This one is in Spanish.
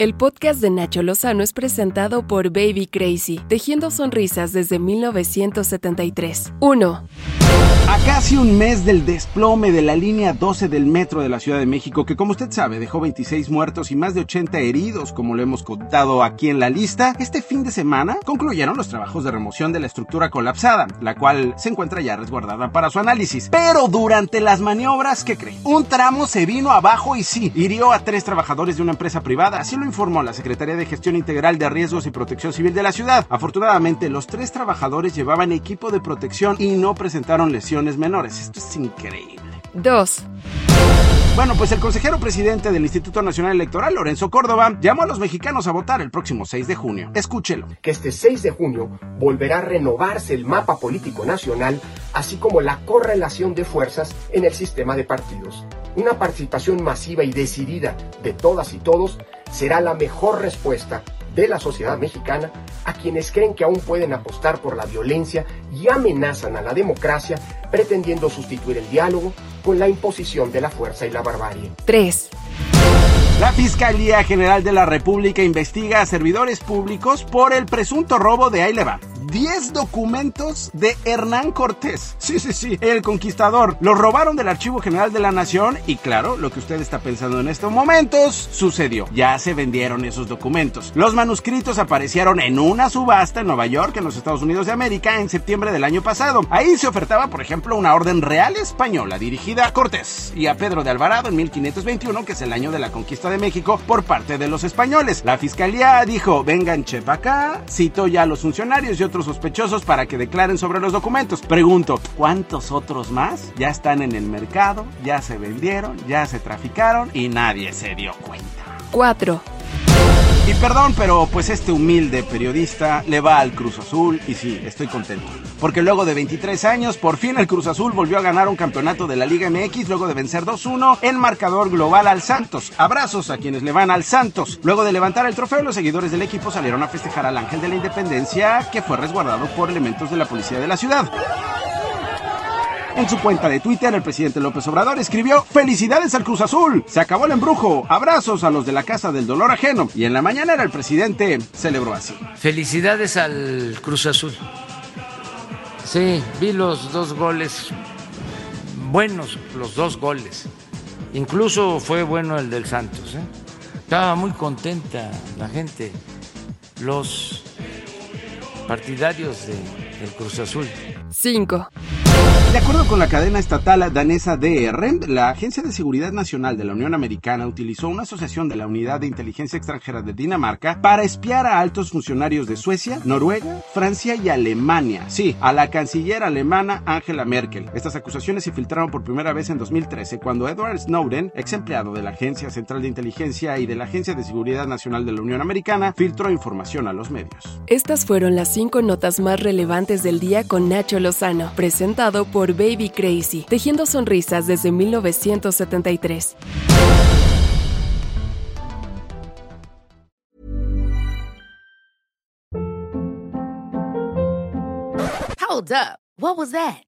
El podcast de Nacho Lozano es presentado por Baby Crazy, tejiendo sonrisas desde 1973. 1. A casi un mes del desplome de la línea 12 del metro de la Ciudad de México, que como usted sabe dejó 26 muertos y más de 80 heridos, como lo hemos contado aquí en la lista, este fin de semana concluyeron los trabajos de remoción de la estructura colapsada, la cual se encuentra ya resguardada para su análisis. Pero durante las maniobras, ¿qué cree? Un tramo se vino abajo y sí, hirió a tres trabajadores de una empresa privada, así lo informó la Secretaría de Gestión Integral de Riesgos y Protección Civil de la ciudad. Afortunadamente, los tres trabajadores llevaban equipo de protección y no presentaron lesiones menores. Esto es increíble. 2. Bueno, pues el consejero presidente del Instituto Nacional Electoral, Lorenzo Córdoba, llamó a los mexicanos a votar el próximo 6 de junio. Escúchelo. Que este 6 de junio volverá a renovarse el mapa político nacional, así como la correlación de fuerzas en el sistema de partidos. Una participación masiva y decidida de todas y todos será la mejor respuesta de la sociedad mexicana a quienes creen que aún pueden apostar por la violencia y amenazan a la democracia pretendiendo sustituir el diálogo con la imposición de la fuerza y la barbarie. 3. La Fiscalía General de la República investiga a servidores públicos por el presunto robo de Aileva. 10 documentos de Hernán Cortés. Sí, sí, sí, el conquistador. Los robaron del Archivo General de la Nación y claro, lo que usted está pensando en estos momentos sucedió. Ya se vendieron esos documentos. Los manuscritos aparecieron en una subasta en Nueva York, en los Estados Unidos de América, en septiembre del año pasado. Ahí se ofertaba, por ejemplo, una orden real española dirigida a Cortés y a Pedro de Alvarado en 1521, que es el año de la conquista de México por parte de los españoles. La fiscalía dijo, vengan chef acá, citó ya a los funcionarios y otros sospechosos para que declaren sobre los documentos. Pregunto, ¿cuántos otros más ya están en el mercado, ya se vendieron, ya se traficaron y nadie se dio cuenta? 4. Y perdón, pero pues este humilde periodista le va al Cruz Azul y sí, estoy contento. Porque luego de 23 años, por fin el Cruz Azul volvió a ganar un campeonato de la Liga MX luego de vencer 2-1 en marcador global al Santos. Abrazos a quienes le van al Santos. Luego de levantar el trofeo, los seguidores del equipo salieron a festejar al Ángel de la Independencia, que fue resguardado por elementos de la policía de la ciudad. En su cuenta de Twitter, el presidente López Obrador escribió: ¡Felicidades al Cruz Azul! Se acabó el embrujo. Abrazos a los de la Casa del Dolor Ajeno. Y en la mañana el presidente celebró así. Felicidades al Cruz Azul. Sí, vi los dos goles, buenos los dos goles. Incluso fue bueno el del Santos. ¿eh? Estaba muy contenta la gente, los partidarios de, del Cruz Azul. 5. De acuerdo con la cadena estatal danesa DR, la Agencia de Seguridad Nacional de la Unión Americana utilizó una asociación de la Unidad de Inteligencia Extranjera de Dinamarca para espiar a altos funcionarios de Suecia, Noruega, Francia y Alemania. Sí, a la canciller alemana Angela Merkel. Estas acusaciones se filtraron por primera vez en 2013 cuando Edward Snowden, ex empleado de la Agencia Central de Inteligencia y de la Agencia de Seguridad Nacional de la Unión Americana, filtró información a los medios. Estas fueron las cinco notas más relevantes del día con Nacho Lozano, presentado por por Baby Crazy, tejiendo sonrisas desde 1973. Hold up. What was that?